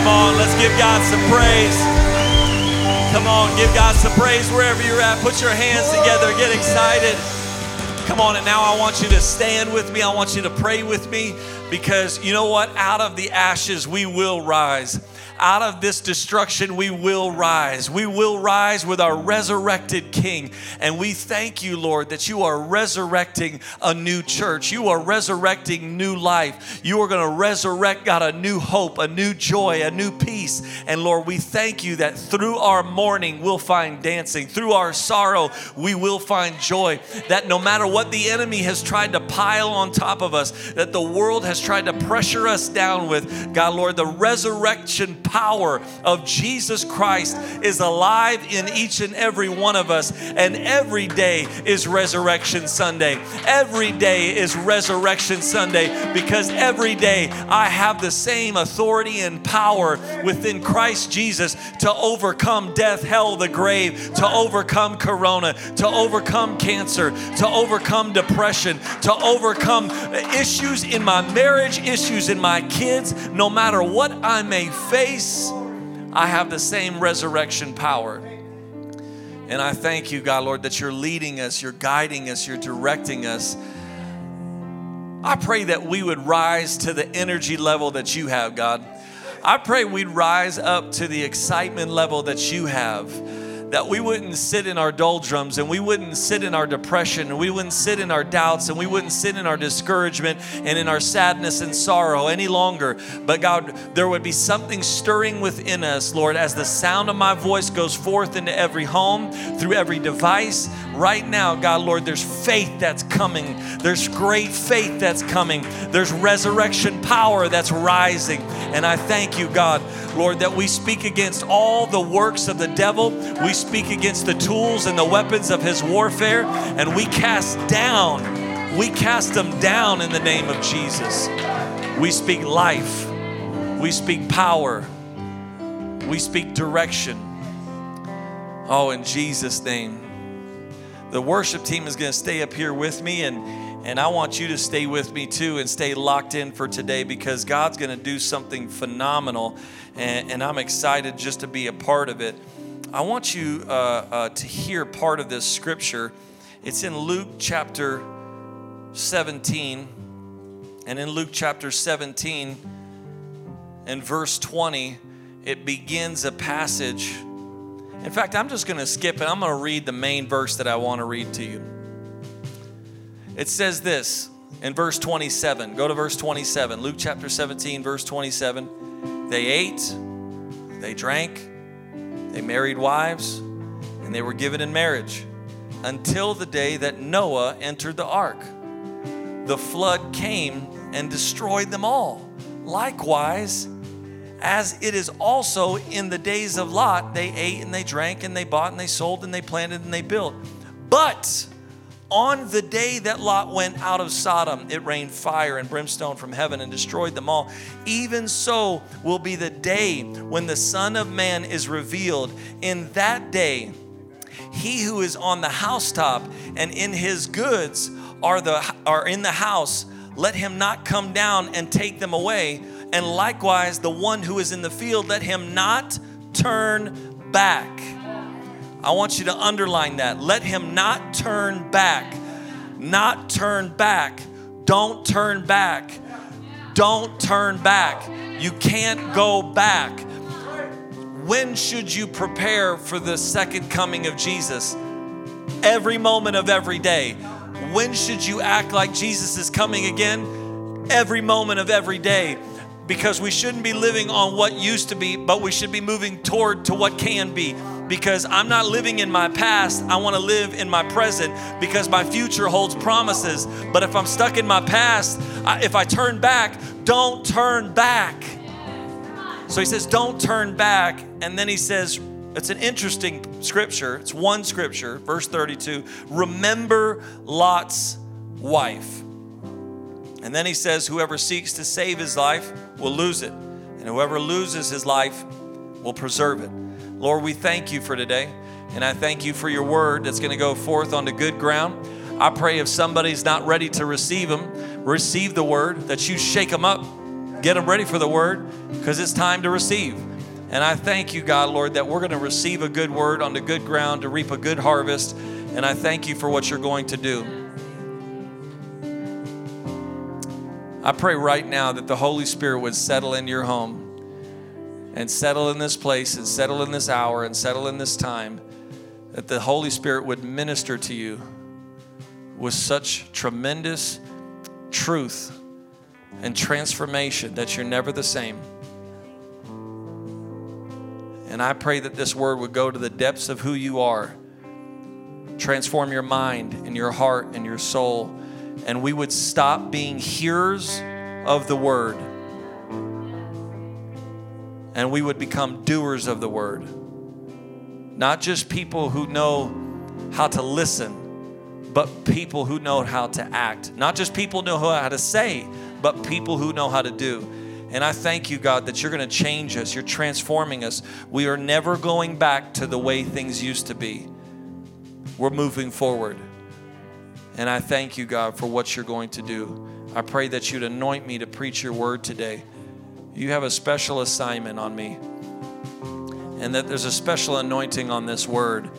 Come on, let's give God some praise. Come on, give God some praise wherever you're at. Put your hands together, get excited. Come on, and now I want you to stand with me. I want you to pray with me because you know what? Out of the ashes, we will rise out of this destruction, we will rise. We will rise with our resurrected King. And we thank you, Lord, that you are resurrecting a new church. You are resurrecting new life. You are going to resurrect, God, a new hope, a new joy, a new peace. And Lord, we thank you that through our mourning, we'll find dancing. Through our sorrow, we will find joy. That no matter what the enemy has tried to pile on top of us, that the world has tried to pressure us down with, God, Lord, the resurrection power of Jesus Christ is alive in each and every one of us. And every day is Resurrection Sunday. Every day is Resurrection Sunday because every day I have the same authority and power within Christ Jesus to overcome death, hell, the grave, to overcome corona, to overcome cancer, to overcome depression, to overcome issues in my marriage, issues in my kids, no matter what I may face I have the same resurrection power. And I thank you, God, Lord, that you're leading us, you're guiding us, you're directing us. I pray that we would rise to the energy level that you have, God. I pray we'd rise up to the excitement level that you have that we wouldn't sit in our doldrums and we wouldn't sit in our depression and we wouldn't sit in our doubts and we wouldn't sit in our discouragement and in our sadness and sorrow any longer. But God, there would be something stirring within us, Lord, as the sound of my voice goes forth into every home, through every device. Right now, God, Lord, there's faith that's coming. There's great faith that's coming. There's resurrection power that's rising. And I thank you, God, Lord, that we speak against all the works of the devil. We speak against the tools and the weapons of his warfare, and we cast down, we cast them down in the name of Jesus. We speak life, we speak power, we speak direction. Oh, in Jesus' name. The worship team is going to stay up here with me, and, and I want you to stay with me too and stay locked in for today because God's going to do something phenomenal, and, and I'm excited just to be a part of it. I want you uh, uh, to hear part of this scripture. It's in Luke chapter 17. And in Luke chapter 17 and verse 20, it begins a passage. In fact, I'm just going to skip it. I'm going to read the main verse that I want to read to you. It says this in verse 27. Go to verse 27. Luke chapter 17, verse 27. They ate, they drank, they married wives, and they were given in marriage until the day that Noah entered the ark. The flood came and destroyed them all. Likewise, as it is also in the days of Lot, they ate and they drank and they bought and they sold and they planted and they built. But on the day that Lot went out of Sodom, it rained fire and brimstone from heaven and destroyed them all. Even so will be the day when the Son of Man is revealed. In that day, he who is on the housetop and in his goods are, the, are in the house, let him not come down and take them away. And likewise, the one who is in the field, let him not turn back. I want you to underline that. Let him not turn back. Not turn back. Don't turn back. Don't turn back. You can't go back. When should you prepare for the second coming of Jesus? Every moment of every day. When should you act like Jesus is coming again? Every moment of every day because we shouldn't be living on what used to be, but we should be moving toward to what can be. Because I'm not living in my past, I want to live in my present because my future holds promises. But if I'm stuck in my past, if I turn back, don't turn back. So he says, don't turn back. And then he says, it's an interesting scripture. It's one scripture, verse 32. Remember Lot's wife. And then he says, Whoever seeks to save his life will lose it, and whoever loses his life will preserve it. Lord, we thank you for today, and I thank you for your word that's going to go forth onto good ground. I pray if somebody's not ready to receive them, receive the word, that you shake them up, get them ready for the word because it's time to receive. And I thank you, God, Lord, that we're going to receive a good word on the good ground to reap a good harvest. And I thank you for what you're going to do. I pray right now that the Holy Spirit would settle in your home and settle in this place and settle in this hour and settle in this time. That the Holy Spirit would minister to you with such tremendous truth and transformation that you're never the same. And I pray that this word would go to the depths of who you are, transform your mind and your heart and your soul, and we would stop being hearers of the word and we would become doers of the word. Not just people who know how to listen, but people who know how to act. Not just people who know how to say, but people who know how to do. And I thank you, God, that you're going to change us. You're transforming us. We are never going back to the way things used to be. We're moving forward. And I thank you, God, for what you're going to do. I pray that you'd anoint me to preach your word today. You have a special assignment on me. And that there's a special anointing on this word,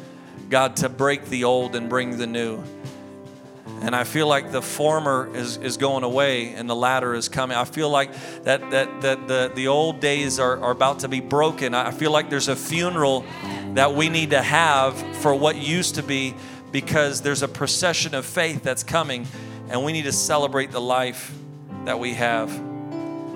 God, to break the old and bring the new. And I feel like the former is, is going away and the latter is coming. I feel like that, that, that the, the old days are, are about to be broken. I feel like there's a funeral that we need to have for what used to be because there's a procession of faith that's coming and we need to celebrate the life that we have.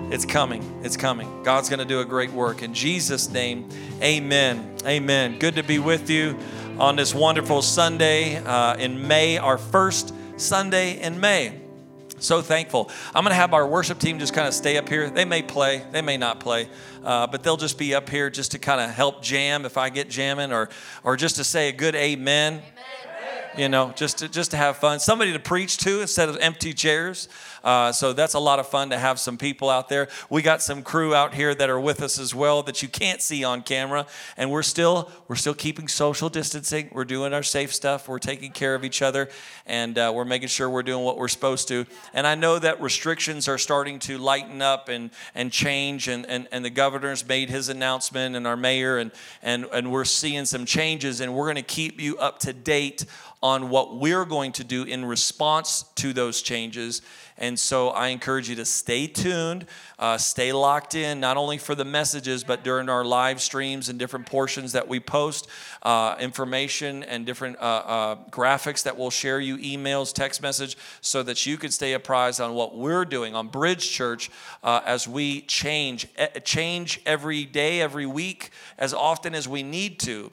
It's coming. It's coming. God's going to do a great work. In Jesus' name, amen. Amen. Good to be with you on this wonderful Sunday uh, in May, our first Sunday in May. So thankful. I'm going to have our worship team just kind of stay up here. They may play, they may not play, uh, but they'll just be up here just to kind of help jam if I get jamming, or or just to say a good amen. amen. You know, just to, just to have fun. Somebody to preach to instead of empty chairs. Uh, so that's a lot of fun to have some people out there. We got some crew out here that are with us as well that you can't see on camera, and we're still we're still keeping social distancing. We're doing our safe stuff. We're taking care of each other, and uh, we're making sure we're doing what we're supposed to. And I know that restrictions are starting to lighten up and and change, and and, and the governor's made his announcement, and our mayor, and and and we're seeing some changes, and we're going to keep you up to date on what we're going to do in response to those changes and so I encourage you to stay tuned, uh, stay locked in, not only for the messages, but during our live streams and different portions that we post, uh, information and different uh, uh graphics that we'll share you, emails, text message, so that you can stay apprised on what we're doing on Bridge Church uh, as we change, change every day, every week, as often as we need to,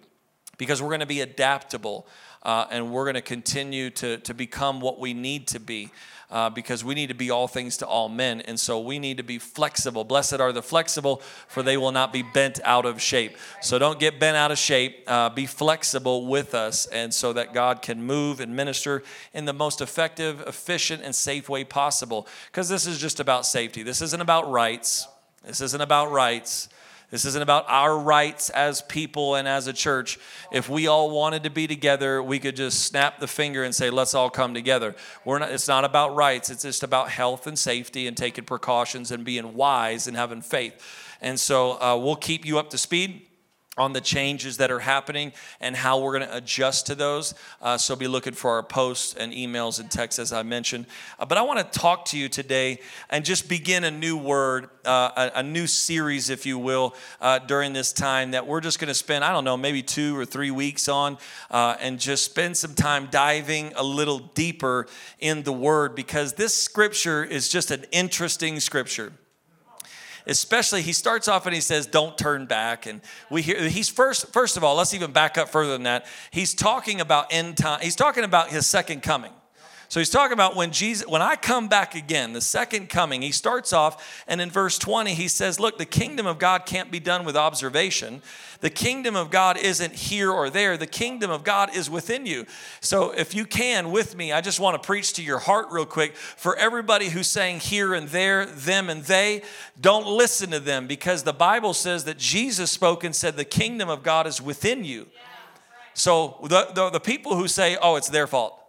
because we're going to be adaptable. Uh, and we're going to continue to, to become what we need to be uh, because we need to be all things to all men. And so we need to be flexible. Blessed are the flexible, for they will not be bent out of shape. So don't get bent out of shape. Uh, be flexible with us, and so that God can move and minister in the most effective, efficient, and safe way possible. Because this is just about safety. This isn't about rights. This isn't about rights. This isn't about our rights as people and as a church. If we all wanted to be together, we could just snap the finger and say, let's all come together. We're not, it's not about rights, it's just about health and safety and taking precautions and being wise and having faith. And so uh, we'll keep you up to speed on the changes that are happening and how we're going to adjust to those. Uh, so be looking for our posts and emails and texts, as I mentioned. Uh, but I want to talk to you today and just begin a new word, uh, a, a, new series, if you will, uh, during this time that we're just going to spend, I don't know, maybe two or three weeks on uh, and just spend some time diving a little deeper in the word because this scripture is just an interesting scripture especially he starts off and he says don't turn back. And we hear he's first first of all let's even back up further than that. He's talking about end time he's talking about his second coming so he's talking about when Jesus, when I come back again, the second coming, he starts off, and in verse 20, he says, Look, the kingdom of God can't be done with observation. The kingdom of God isn't here or there. The kingdom of God is within you. So if you can, with me, I just want to preach to your heart real quick. For everybody who's saying here and there, them and they, don't listen to them because the Bible says that Jesus spoke and said, The kingdom of God is within you. So the, the, the people who say, Oh, it's their fault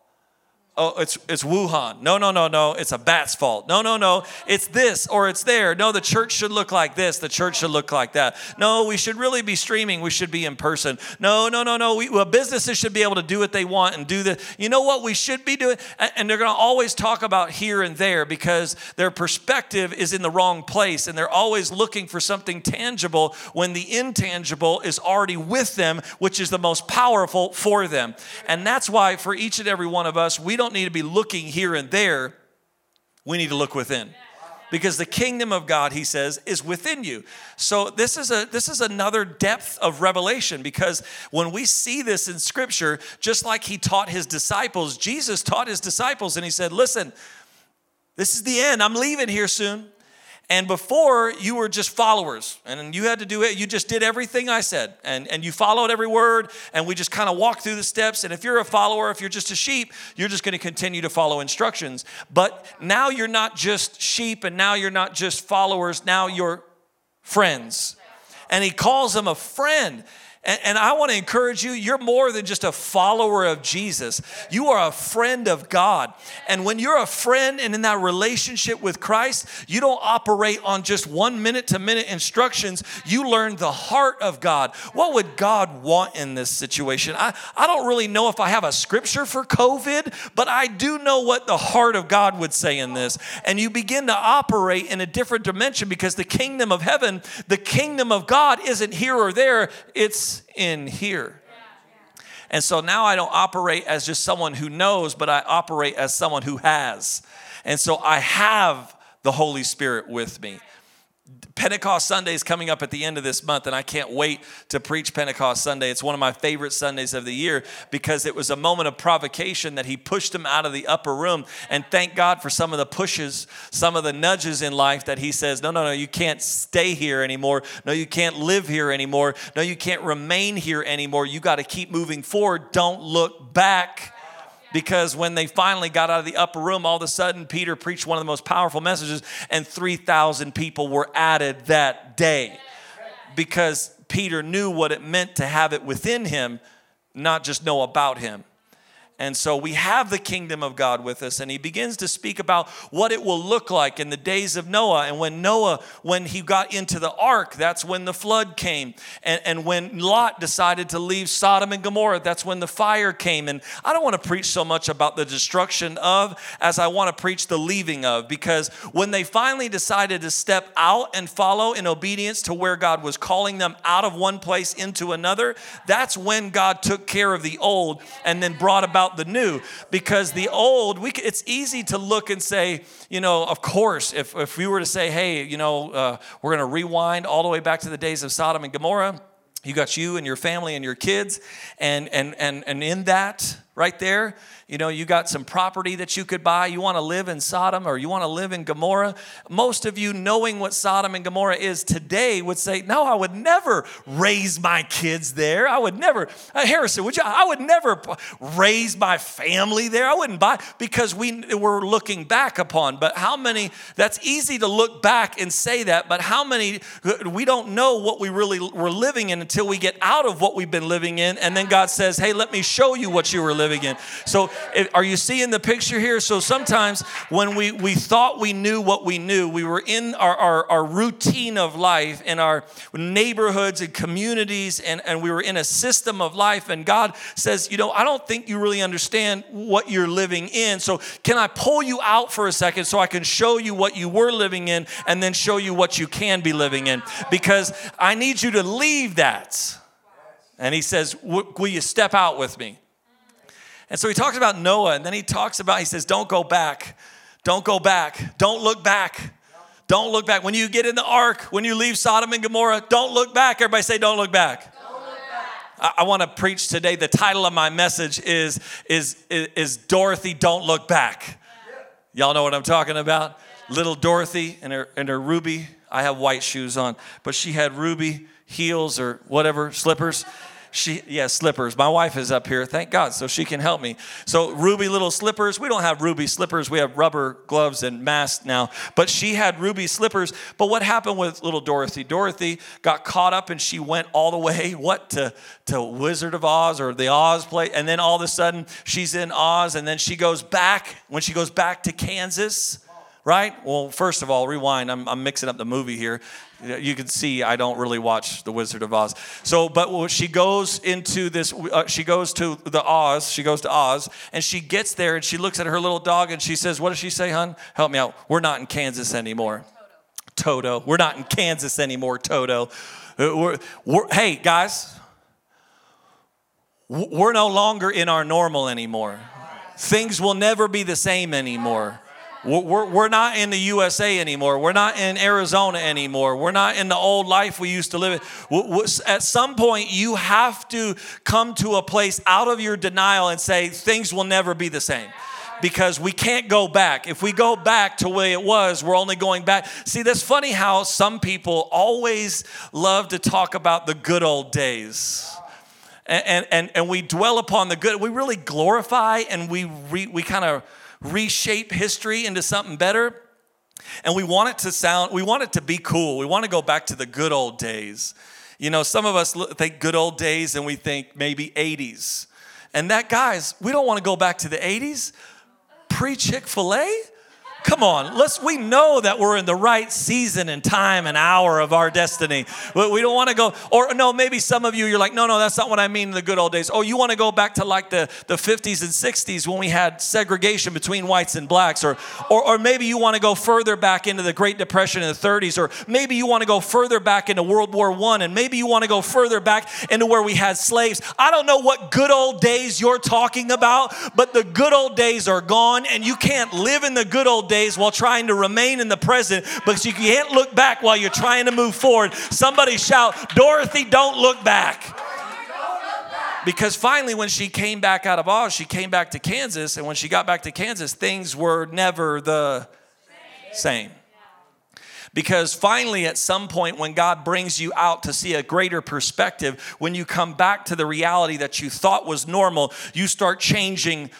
Oh, it's it's Wuhan. No, no, no, no. It's a bat's fault. No, no, no. It's this or it's there. No, the church should look like this. The church should look like that. No, we should really be streaming. We should be in person. No, no, no, no. We, well, businesses should be able to do what they want and do the. You know what we should be doing? And they're going to always talk about here and there because their perspective is in the wrong place, and they're always looking for something tangible when the intangible is already with them, which is the most powerful for them. And that's why for each and every one of us, we don't don't need to be looking here and there. We need to look within. Because the kingdom of God, he says, is within you. So this is a this is another depth of revelation because when we see this in scripture, just like he taught his disciples, Jesus taught his disciples and he said, "Listen, this is the end. I'm leaving here soon. And before, you were just followers, and you had to do it. You just did everything I said, and, and you followed every word, and we just kind of walked through the steps. And if you're a follower, if you're just a sheep, you're just going to continue to follow instructions. But now you're not just sheep, and now you're not just followers, now you're friends. And he calls them a friend. And, and I want to encourage you, you're more than just a follower of Jesus. You are a friend of God. And when you're a friend and in that relationship with Christ, you don't operate on just one minute to minute instructions. You learn the heart of God. What would God want in this situation? I, I don't really know if I have a scripture for COVID, but I do know what the heart of God would say in this. And you begin to operate in a different dimension because the kingdom of heaven, the kingdom of God isn't here or there, it's in here. And so now I don't operate as just someone who knows, but I operate as someone who has. And so I have the Holy Spirit with me. Pentecost Sunday is coming up at the end of this month, and I can't wait to preach Pentecost Sunday. It's one of my favorite Sundays of the year because it was a moment of provocation that he pushed him out of the upper room. And thank God for some of the pushes, some of the nudges in life that he says, No, no, no, you can't stay here anymore. No, you can't live here anymore. No, you can't remain here anymore. You got to keep moving forward. Don't look back because when they finally got out of the upper room, all of a sudden Peter preached one of the most powerful messages, and 3,000 people were added that day because Peter knew what it meant to have it within him, not just know about him. And so we have the kingdom of God with us. And he begins to speak about what it will look like in the days of Noah. And when Noah, when he got into the ark, that's when the flood came. And, and when Lot decided to leave Sodom and Gomorrah, that's when the fire came. And I don't want to preach so much about the destruction of as I want to preach the leaving of. Because when they finally decided to step out and follow in obedience to where God was calling them out of one place into another, that's when God took care of the old and then brought about the new because the old, we, it's easy to look and say, you know, of course, if, if we were to say, hey, you know, uh, we're going to rewind all the way back to the days of Sodom and Gomorrah, you got you and your family and your kids, and, and, and, and in that, right there, you know, you got some property that you could buy. You want to live in Sodom or you want to live in Gomorrah. Most of you, knowing what Sodom and Gomorrah is today, would say, No, I would never raise my kids there. I would never, uh, Harrison, would you? I would never raise my family there. I wouldn't buy because we were looking back upon. But how many, that's easy to look back and say that, but how many, we don't know what we really were living in until we get out of what we've been living in. And then God says, Hey, let me show you what you were living in. So are you seeing the picture here? So sometimes when we, we thought we knew what we knew, we were in our, our, our routine of life, in our neighborhoods and communities, and, and we were in a system of life. And God says, You know, I don't think you really understand what you're living in. So can I pull you out for a second so I can show you what you were living in and then show you what you can be living in? Because I need you to leave that. And he says, Will you step out with me? And so he talks about Noah, and then he talks about, he says, Don't go back. Don't go back. Don't look back. Don't look back. When you get in the ark, when you leave Sodom and Gomorrah, don't look back. Everybody say, Don't look back. I, I want to preach today. The title of my message is, is, is, is Dorothy, Don't Look Back. Y'all know what I'm talking about? Little Dorothy and her, and her ruby. I have white shoes on, but she had ruby heels or whatever, slippers She, yeah, slippers. My wife is up here, thank God, so she can help me. So, ruby little slippers. We don't have ruby slippers. We have rubber gloves and masks now. But she had ruby slippers. But what happened with little Dorothy? Dorothy got caught up and she went all the way, what, to, to Wizard of Oz or the Oz play. And then all of a sudden, she's in Oz. And then she goes back, when she goes back to Kansas, right? Well, first of all, rewind. I'm, I'm mixing up the movie here. You can see I don't really watch The Wizard of Oz. So, but she goes into this, uh, she goes to the Oz, she goes to Oz, and she gets there and she looks at her little dog and she says, What does she say, hun? Help me out. We're not in Kansas anymore. Toto. Toto. We're not in Kansas anymore, Toto. Uh, we're, we're, hey, guys, we're no longer in our normal anymore. Things will never be the same anymore. We're, we're not in the USA anymore. We're not in Arizona anymore. We're not in the old life we used to live. At some point, you have to come to a place out of your denial and say, things will never be the same because we can't go back. If we go back to way it was, we're only going back. See, that's funny how some people always love to talk about the good old days. And, and, and we dwell upon the good. We really glorify and we, re, we kind of reshape history into something better. And we want it to sound, we want it to be cool. We want to go back to the good old days. You know, some of us think good old days and we think maybe 80s. And that, guys, we don't want to go back to the 80s. Pre Chick fil A? Come on, let's. We know that we're in the right season and time and hour of our destiny. We don't want to go, or no, maybe some of you, you're like, no, no, that's not what I mean in the good old days. Oh, you want to go back to like the, the 50s and 60s when we had segregation between whites and blacks, or, or, or maybe you want to go further back into the Great Depression in the 30s, or maybe you want to go further back into World War One, and maybe you want to go further back into where we had slaves. I don't know what good old days you're talking about, but the good old days are gone, and you can't live in the good old days days while trying to remain in the present, but you can't look back while you're trying to move forward. Somebody shout, Dorothy, don't look back. Because finally, when she came back out of Oz, she came back to Kansas, and when she got back to Kansas, things were never the same. Because finally, at some point, when God brings you out to see a greater perspective, when you come back to the reality that you thought was normal, you start changing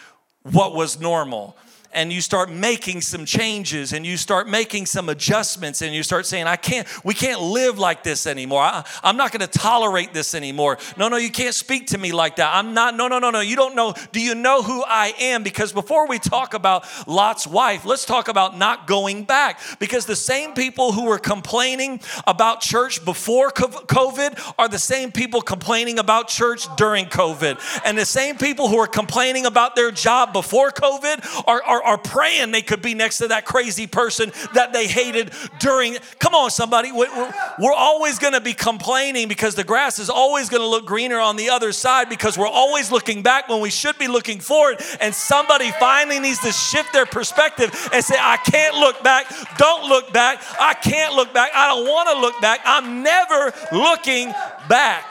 what was normal and you start making some changes and you start making some adjustments and you start saying, I can't, we can't live like this anymore. I, am not going to tolerate this anymore. No, no, you can't speak to me like that. I'm not, no, no, no, no. You don't know. Do you know who I am? Because before we talk about Lot's wife, let's talk about not going back. Because the same people who were complaining about church before COVID are the same people complaining about church during COVID. And the same people who are complaining about their job before COVID are, are, are praying they could be next to that crazy person that they hated during. Come on, somebody. We're, we're always going to be complaining because the grass is always going to look greener on the other side because we're always looking back when we should be looking forward. And somebody finally needs to shift their perspective and say, I can't look back. Don't look back. I can't look back. I don't want to look back. I'm never looking back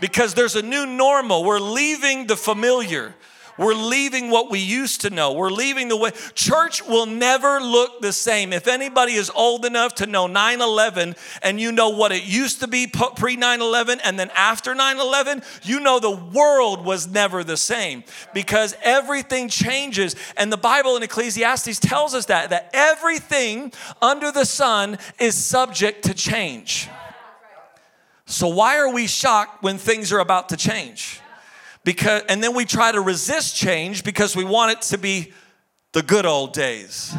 because there's a new normal. We're leaving the familiar. We're leaving what we used to know. We're leaving the way. Church will never look the same. If anybody is old enough to know 9 11 and you know what it used to be pre 9 11 and then after 9 11, you know the world was never the same because everything changes. And the Bible in Ecclesiastes tells us that, that everything under the sun is subject to change. So, why are we shocked when things are about to change? Because and then we try to resist change because we want it to be the good old days.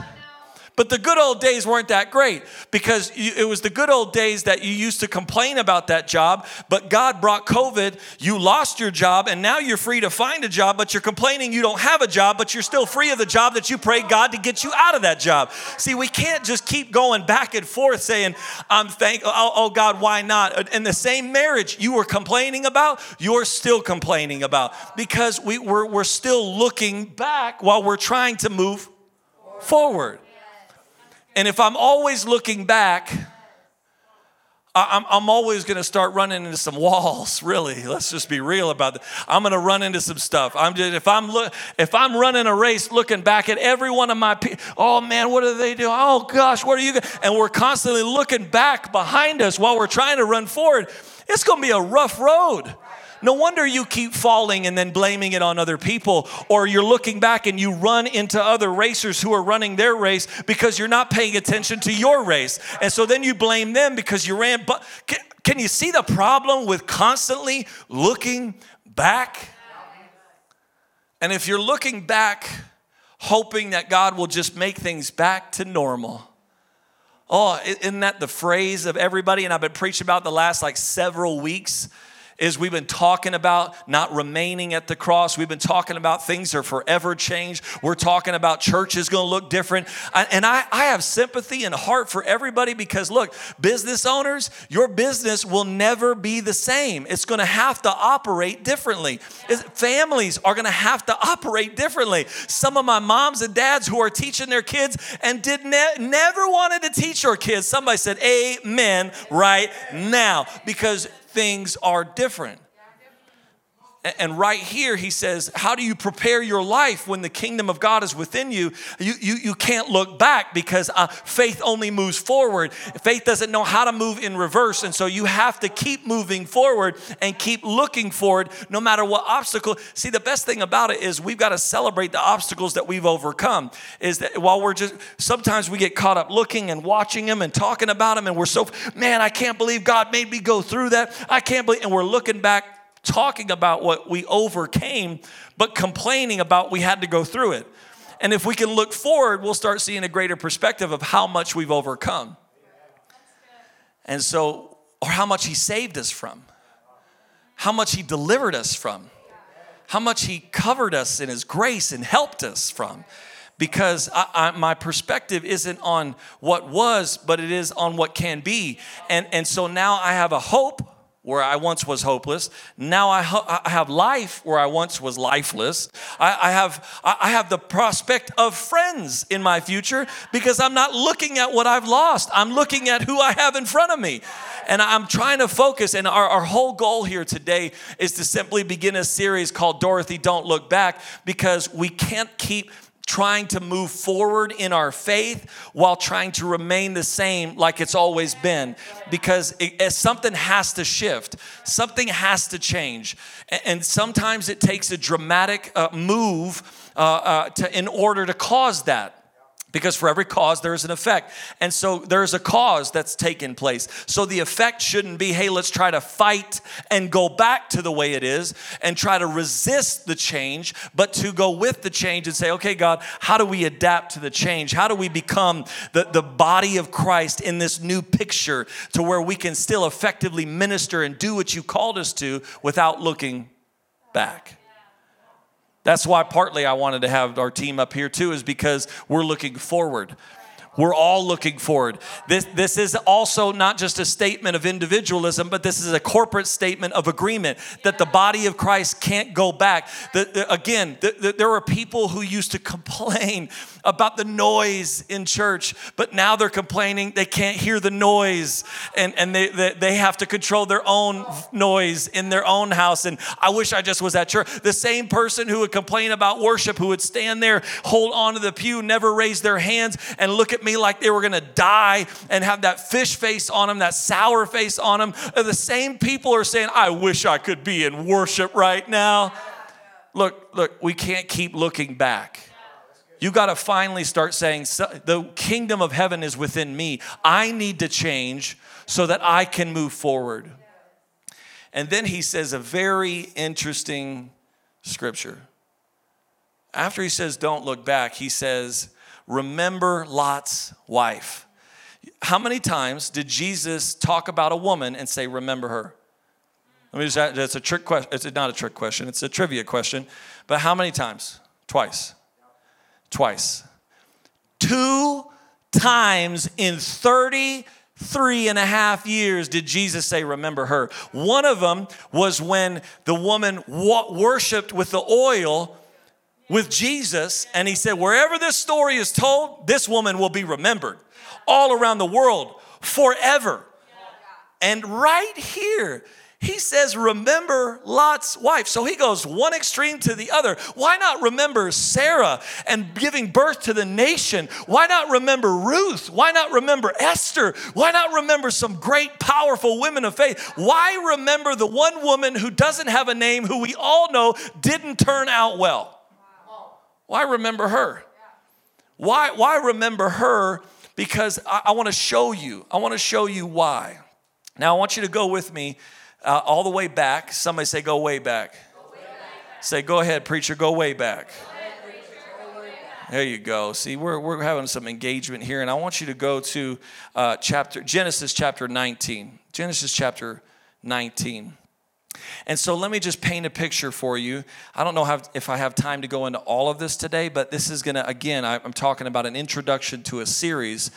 But the good old days weren't that great because it was the good old days that you used to complain about that job, but God brought COVID, you lost your job, and now you're free to find a job, but you're complaining you don't have a job, but you're still free of the job that you prayed God to get you out of that job. See, we can't just keep going back and forth saying, I'm thank oh, oh, oh God, why not? In the same marriage you were complaining about, you're still complaining about because we, we're, we're still looking back while we're trying to move forward. And if I'm always looking back, I'm, I'm always going to start running into some walls. Really, let's just be real about it. I'm going to run into some stuff. I'm just if I'm look if I'm running a race, looking back at every one of my. Oh man, what do they do? Oh gosh, what are you? And we're constantly looking back behind us while we're trying to run forward. It's going to be a rough road No wonder you keep falling and then blaming it on other people, or you're looking back and you run into other racers who are running their race because you're not paying attention to your race. And so then you blame them because you ran. But can, can you see the problem with constantly looking back? And if you're looking back, hoping that God will just make things back to normal, Oh, isn't that the phrase of everybody? And I've been preaching about the last like several weeks is we've been talking about not remaining at the cross. We've been talking about things are forever changed. We're talking about church is going to look different. And I, I have sympathy and heart for everybody because look, business owners, your business will never be the same. It's going to have to operate differently. Families are going to have to operate differently. Some of my moms and dads who are teaching their kids and did ne- never wanted to teach your kids. Somebody said, Amen right now because things are different. And right here, he says, How do you prepare your life when the kingdom of God is within you? You, you, you can't look back because uh, faith only moves forward. Faith doesn't know how to move in reverse. And so you have to keep moving forward and keep looking forward no matter what obstacle. See, the best thing about it is we've got to celebrate the obstacles that we've overcome. Is that while we're just, sometimes we get caught up looking and watching them and talking about them, and we're so, man, I can't believe God made me go through that. I can't believe, and we're looking back talking about what we overcame, but complaining about we had to go through it. And if we can look forward, we'll start seeing a greater perspective of how much we've overcome. And so, or how much He saved us from, how much He delivered us from, how much He covered us in His grace and helped us from. Because I, I, my perspective isn't on what was, but it is on what can be. And, and so now I have a hope where I once was hopeless. Now I, ho- I have life where I once was lifeless. I, I, have, I have the prospect of friends in my future because I'm not looking at what I've lost. I'm looking at who I have in front of me. And I'm trying to focus. And our, our whole goal here today is to simply begin a series called Dorothy Don't Look Back because we can't keep trying to move forward in our faith while trying to remain the same like it's always been. Because it, something has to shift. Something has to change. And sometimes it takes a dramatic uh, move uh, uh, to, in order to cause that because for every cause there's an effect. And so there's a cause that's taken place. So the effect shouldn't be hey let's try to fight and go back to the way it is and try to resist the change but to go with the change and say okay god how do we adapt to the change? How do we become the, the body of christ in this new picture to where we can still effectively minister and do what you called us to without looking back that's why partly I wanted to have our team up here too, is because we're looking forward. We're all looking forward. This, this is also not just a statement of individualism, but this is a corporate statement of agreement that the body of Christ can't go back. The, the, again, the, there are people who used to complain about the noise in church, but now they're complaining they can't hear the noise and, and they, they, they have to control their own noise in their own house. And I wish I just was at church. The same person who would complain about worship, who would stand there, hold on to the pew, never raise their hands, and look at me like they were gonna die and have that fish face on them, that sour face on them. The same people are saying, I wish I could be in worship right now. Look, look, we can't keep looking back you got to finally start saying, The kingdom of heaven is within me. I need to change so that I can move forward. And then he says a very interesting scripture. After he says, Don't look back, he says, Remember Lot's wife. How many times did Jesus talk about a woman and say, Remember her? I mean, that's a trick question. It's not a trick question, it's a trivia question. But how many times? Twice twice. Two times in 33 and a half years did Jesus say, Remember her. One of them was when the woman worshiped with the oil with Jesus, and he said, Wherever this story is told, this woman will be remembered all around the world forever. And right here, He says, Remember Lot's wife. So he goes one extreme to the other. Why not remember Sarah and giving birth to the nation? Why not remember Ruth? Why not remember Esther? Why not remember some great, powerful women of faith? Why remember the one woman who doesn't have a name, who we all know didn't turn out well? Why remember her? Why, why remember her? Because I, I want to show you. I want to show you why. Now, I want you to go with me uh, all the way back. Somebody say, go way back. Say, go ahead, preacher, go way back. Go ahead, preacher, go way back. There you go. See, we're, we're having some engagement here, and I want you to go to uh, chapter Genesis chapter 19. Genesis chapter 19. And so let me just paint a picture for you. I don't know how, if I have time to go into all of this today, but this is going to, again, I'm talking about an introduction to a series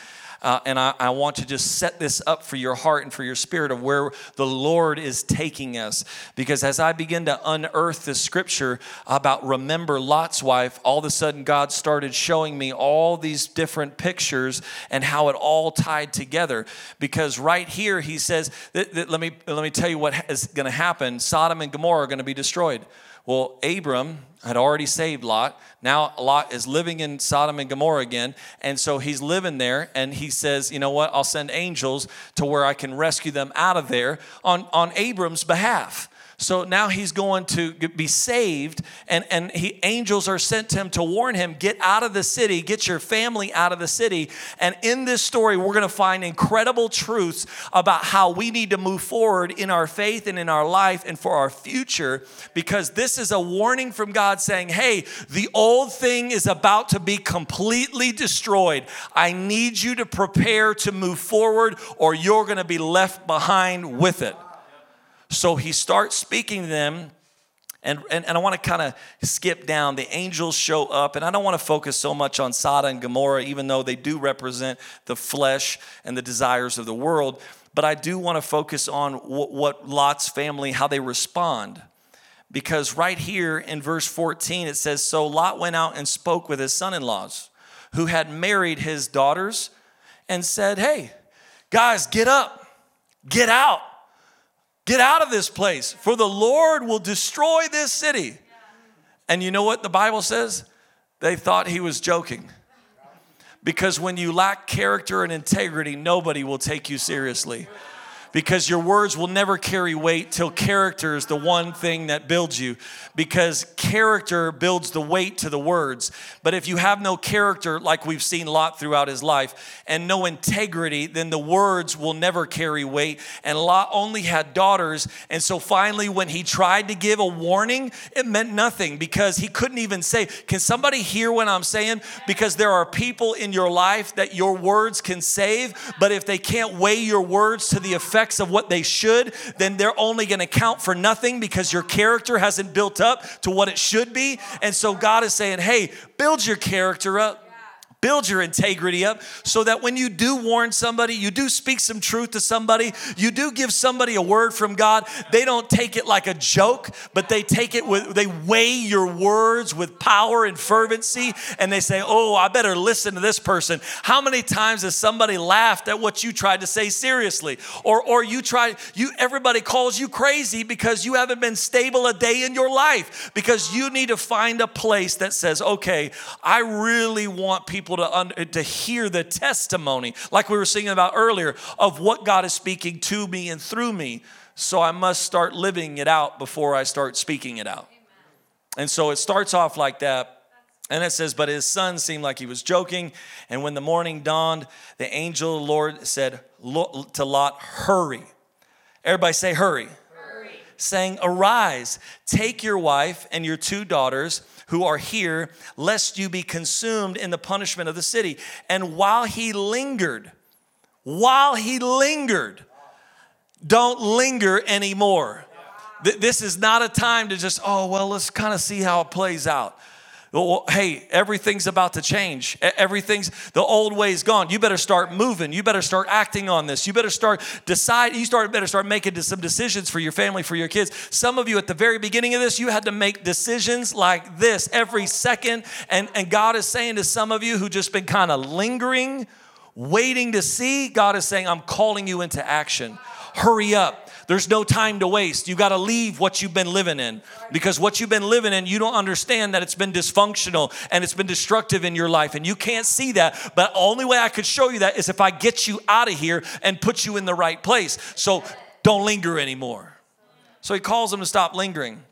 uh, and I, I want to just set this up for your heart and for your spirit of where the Lord is taking us. Because as I begin to unearth this scripture about remember Lot's wife, all of a sudden God started showing me all these different pictures and how it all tied together. Because right here he says, that, that, let, me, let me tell you what is going to happen Sodom and Gomorrah are going to be destroyed. Well, Abram had already saved Lot. Now Lot is living in Sodom and Gomorrah again. And so he's living there and he says, you know what? I'll send angels to where I can rescue them out of there on, on Abram's behalf. So now he's going to be saved, and, and he, angels are sent to him to warn him get out of the city, get your family out of the city. And in this story, we're going to find incredible truths about how we need to move forward in our faith and in our life and for our future, because this is a warning from God saying, hey, the old thing is about to be completely destroyed. I need you to prepare to move forward, or you're going to be left behind with it. So he starts speaking to them. And, and, and I want to kind of skip down. The angels show up, and I don't want to focus so much on Sodom and Gomorrah, even though they do represent the flesh and the desires of the world. But I do want to focus on what, what Lot's family, how they respond. Because right here in verse 14, it says So Lot went out and spoke with his son in laws who had married his daughters and said, Hey, guys, get up, get out. Get out of this place, for the Lord will destroy this city. And you know what the Bible says? They thought he was joking. Because when you lack character and integrity, nobody will take you seriously because your words will never carry weight till character is the one thing that builds you. Because character builds the weight to the words. But if you have no character like we've seen Lot throughout his life and no integrity then the words will never carry weight. And Lot only had daughters and so finally when he tried to give a warning it meant nothing because he couldn't even say can somebody hear what i'm saying? Because there are people in your life that your words can save but if they can't weigh your words to the effect effects of what they should, then they're only going to count for nothing because your character hasn't built up to what it should be. And so God is saying, hey, build your character up build your integrity up so that when you do warn somebody, you do speak some truth to somebody, you do give somebody a word from God, they don't take it like a joke, but they take it with, they weigh your words with power and fervency, and they say, Oh, I better listen to this person. How many times has somebody laughed at what you tried to say seriously? Or, or you try, you, everybody calls you crazy because you haven't been stable a day in your life because you need to find a place that says, Okay, I really want people people to, to hear the testimony, like we were singing about earlier, of what God is speaking to me and through me. So I must start living it out before I start speaking it out. And so it starts off like that. And it says, But his son seemed like he was joking. And when the morning dawned, the angel of the Lord said to Lot, Hurry. Everybody say, Hurry. Hurry. Saying, Arise, take your wife and your two daughters who are here, lest you be consumed in the punishment of the city. And while he lingered, while he lingered, don't linger anymore. This is not a time to just, oh, well, let's kind of see how it plays out hey, everything's about to change. Everything's the old way is gone. You better start moving. You better start acting on this. You better start decide. You start better start making some decisions for your family, for your kids. Some of you at the very beginning of this, you had to make decisions like this every second. And, and God is saying to some of you who just been kind of lingering, waiting to see, God is saying, I'm calling you into action. Hurry up There's no time to waste. You got to leave what you've been living in because what you've been living in, you don't understand that it's been dysfunctional and it's been destructive in your life. And you can't see that. But the only way I could show you that is if I get you out of here and put you in the right place. So don't linger anymore. So he calls them to stop lingering.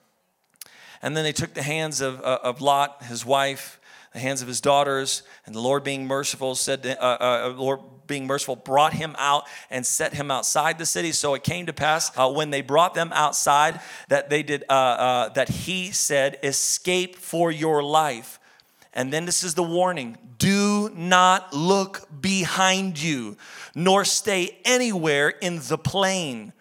And then they took the hands of, uh, of Lot, his wife, the hands of his daughters, and the Lord being merciful said, to, uh, uh, Lord being merciful brought him out and set him outside the city. So it came to pass uh, when they brought them outside that they did uh, uh, that he said, "Escape for your life." And then this is the warning do not look behind you, nor stay anywhere in the plain.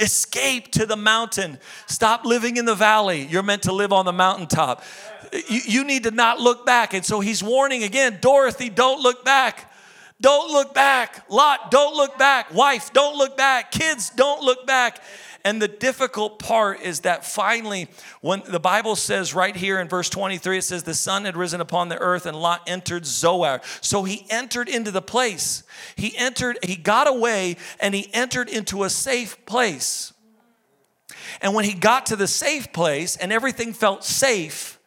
Escape to the mountain. Stop living in the valley. You're meant to live on the mountaintop. You, you need to not look back. And so he's warning again Dorothy, don't look back. Don't look back. Lot, don't look back. Wife, don't look back. Kids, don't look back. And the difficult part is that finally, when the Bible says right here in verse 23, it says, The sun had risen upon the earth and Lot entered Zoar. So he entered into the place. He entered, he got away and he entered into a safe place. And when he got to the safe place and everything felt safe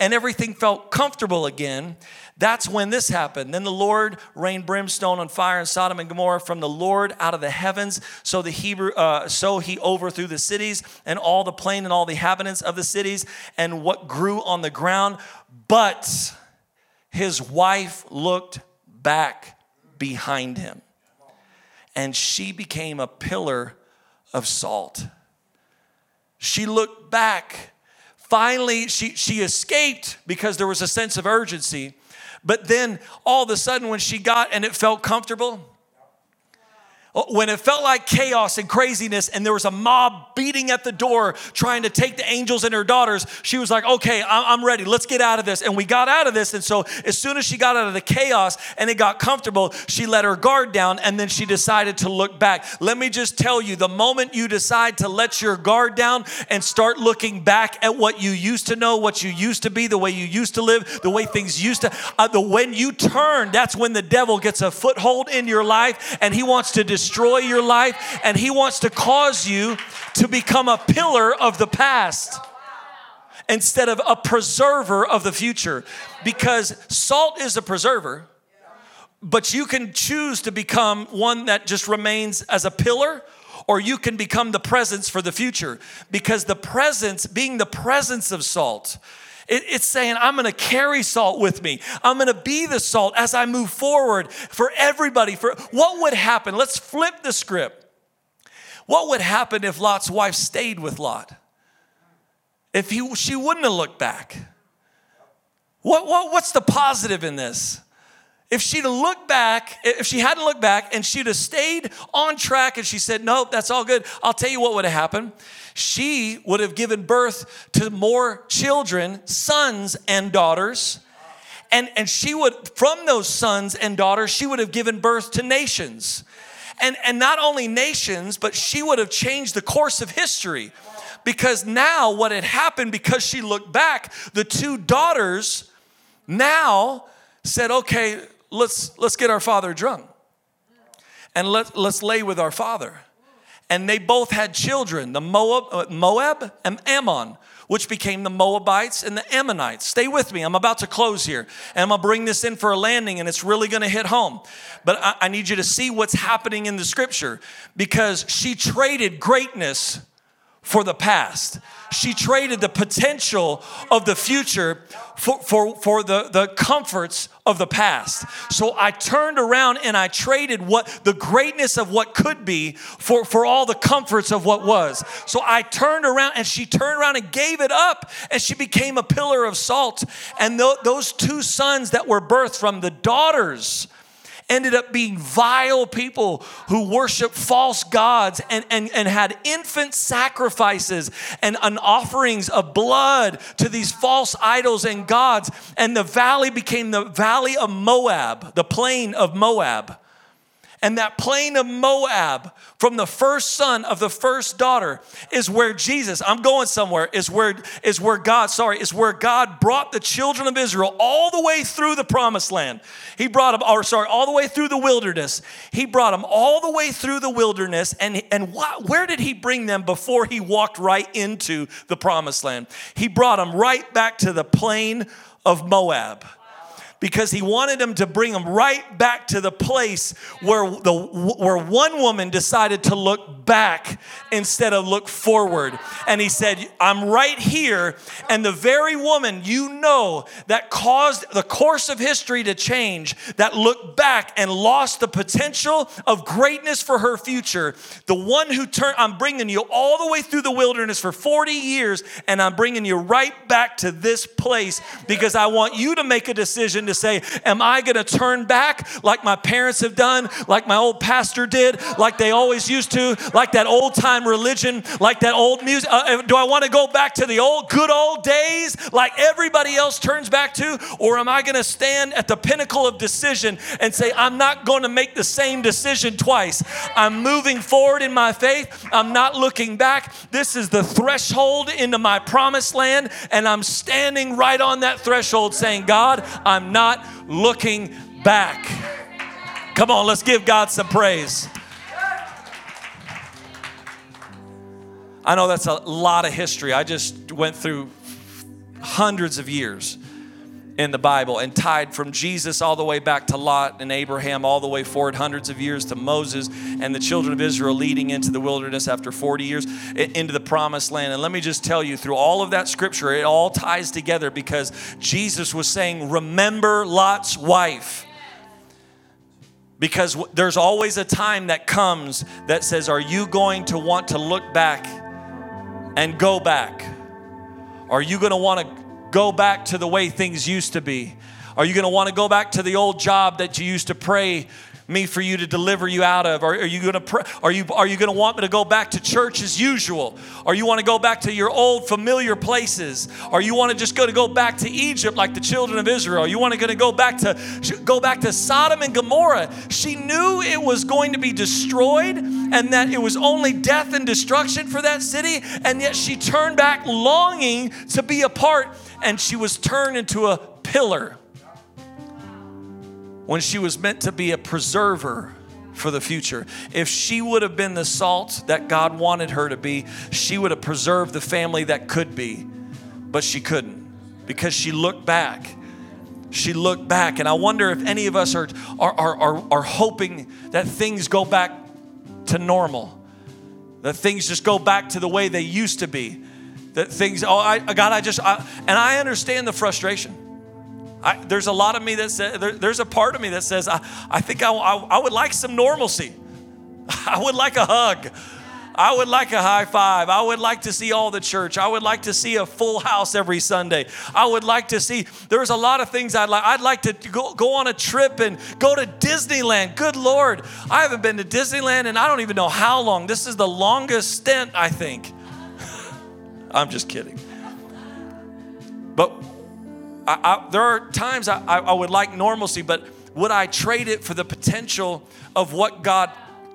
and everything felt comfortable again, that's when this happened. Then the Lord rained brimstone and fire in Sodom and Gomorrah from the Lord out of the heavens. So the Hebrew, uh, so he overthrew the cities and all the plain and all the inhabitants of the cities and what grew on the ground. But his wife looked back behind him, and she became a pillar of salt. She looked back. Finally, she, she escaped because there was a sense of urgency. But then all of a sudden, when she got and it felt comfortable, when it felt like chaos and craziness and there was a mob beating at the door trying to take the angels and her daughters she was like okay i'm ready. Let's get out of this. And we got out of this and so as soon as she got out of the chaos and it got comfortable she let her guard down and then she decided to look back. Let me just tell you the moment you decide to let your guard down and start looking back at what you used to know what you used to be the way you used to live the way things used to uh, the when you turn that's when the devil gets a foothold in your life and he wants to destroy your life, and He wants to cause you to become a pillar of the past instead of a preserver of the future. Because salt is a preserver, but you can choose to become one that just remains as a pillar or you can become the presence for the future because the presence being the presence of salt it, it's saying, I'm gonna carry salt with me. I'm gonna be the salt as I move forward for everybody. For what would happen? Let's flip the script. What would happen if Lot's wife stayed with Lot? If he, she wouldn't have looked back. What, what, what's the positive in this? If she'd have looked back, if she hadn't looked back and she'd have stayed on track and she said, Nope, that's all good, I'll tell you what would have happened she would have given birth to more children, sons and daughters. And, and she would, from those sons and daughters, she would have given birth to nations. And, and not only nations, but she would have changed the course of history. Because now, what had happened, because she looked back, the two daughters now said, okay, let's, let's get our father drunk and let, let's lay with our father and they both had children the Moab, uh, Moab and Ammon, which became the Moabites and the Ammonites. Stay with me, I'm about to close here, and I'm gonna bring this in for a landing, and it's really gonna hit home. But I, I need you to see what's happening in the scripture because she traded greatness for the past she traded the potential of the future for, for, for the, the comforts of the past. So I turned around and I traded what the greatness of what could be for, for all the comforts of what was. So I turned around and she turned around and gave it up and she became a pillar of salt. And th- those two sons that were birthed from the daughters ended up being vile people who worshiped false gods and, and, and had infant sacrifices and, and offerings of blood to these false idols and gods. And the valley became the valley of Moab, the plain of Moab. And that plain of Moab, from the first son of the first daughter, is where Jesus, I'm going somewhere, is where, is where God, sorry, is where God brought the children of Israel all the way through the promised land. He brought them, or sorry, all the way through the wilderness. He brought them all the way through the wilderness. And, and wh- where did he bring them before he walked right into the promised land? He brought them right back to the plain of Moab because he wanted them to bring them right back to the place where the where one woman decided to look back instead of look forward. And he said i'm right here. And the very woman you know that caused the course of history to change that looked back and lost the potential of greatness for her future the one who turned i'm bringing you all the way through the wilderness for 40 years and i'm bringing you right back to this place because i want you to make a decision to say, Am I going to turn back like my parents have done, like my old pastor did, like they always used to, like that old time religion, like that old music? Uh, uh do I want to go back to the old, good old days like everybody else turns back to? Or am I going to stand at the pinnacle of decision and say, I'm not going to make the same decision twice? I'm moving forward in my faith. I'm not looking back. This is the threshold into my promised land, and I'm standing right on that threshold saying, God, I'm not not looking back. Come on, let's give God some praise. I know that's a lot of history. I just went through hundreds of years in the Bible and tied from Jesus all the way back to Lot and Abraham, all the way forward hundreds of years to Moses and the children of Israel leading into the wilderness after 40 years into the promised land. And let me just tell you, through all of that scripture, it all ties together because Jesus was saying, Remember Lot's wife because there's always a time that comes that says, Are you going to want to look back and go back? Are you going to want to go back to the way things used to be? Are you going to want to go back to the old job that you used to pray me for you to deliver you out of? Are, are you going to pray, are you are you going to want me to go back to church as usual? Or you want to go back to your old familiar places? Or you want to just go to go back to Egypt like the children of Israel? You want to going to go back to go back to Sodom and Gomorrah? She knew it was going to be destroyed and that it was only death and destruction for that city, and yet she turned back longing to be a part and she was turned into a pillar when she was meant to be a preserver for the future. If she would have been the salt that God wanted her to be, she would have preserved the family that could be, but she couldn't because she looked back. She looked back, and I wonder if any of us are, are, are, are, are hoping that things go back to normal, that things just go back to the way they used to be, that things, oh, I, God, I just, I, and I understand the frustration. I, there's a lot of me that says, there, there's a part of me that says, I, I think I, I, I would like some normalcy. I would like a hug. I would like a high five. I would like to see all the church. I would like to see a full house every Sunday. I would like to see, there's a lot of things I'd like. I'd like to go, go on a trip and go to Disneyland. Good Lord. I haven't been to Disneyland and I don't even know how long. This is the longest stint, I think. I'm just kidding. But I, I, there are times I, I would like normalcy, but would I trade it for the potential of what God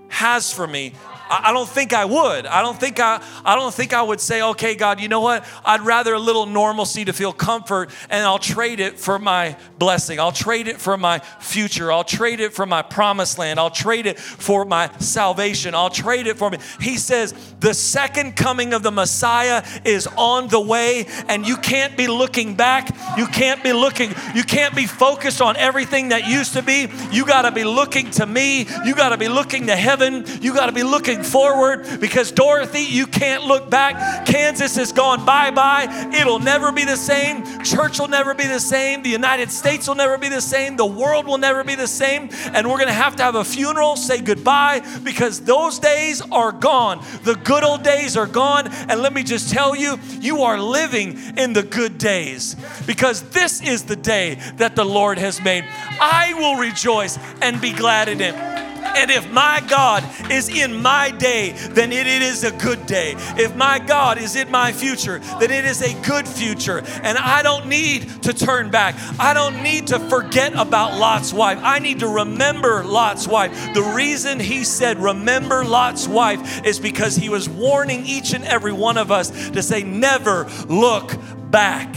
has for me? I don't think I would. I don't think I I don't think I would say, "Okay, God, you know what? I'd rather a little normalcy to feel comfort and I'll trade it for my blessing. I'll trade it for my future. I'll trade it for my promised land. I'll trade it for my salvation. I'll trade it for me." He says, "The second coming of the Messiah is on the way and you can't be looking back. You can't be looking you can't be focused on everything that used to be. You got to be looking to me. You got to be looking to heaven. You got to be looking moving forward because Dorothy, you can't look back. Kansas has gone bye bye. It'll never be the same. Church will never be the same. The United States will never be the same. The world will never be the same. And we're going to have to have a funeral, say goodbye because those days are gone. The good old days are gone. And let me just tell you, you are living in the good days because this is the day that the Lord has made. I will rejoice and be glad in it. And if my God is in my day, then it, it is a good day. If my God is in my future, then it is a good future. And I don't need to turn back. I don't need to forget about Lot's wife. I need to remember Lot's wife. The reason he said, Remember Lot's wife, is because he was warning each and every one of us to say, Never look back.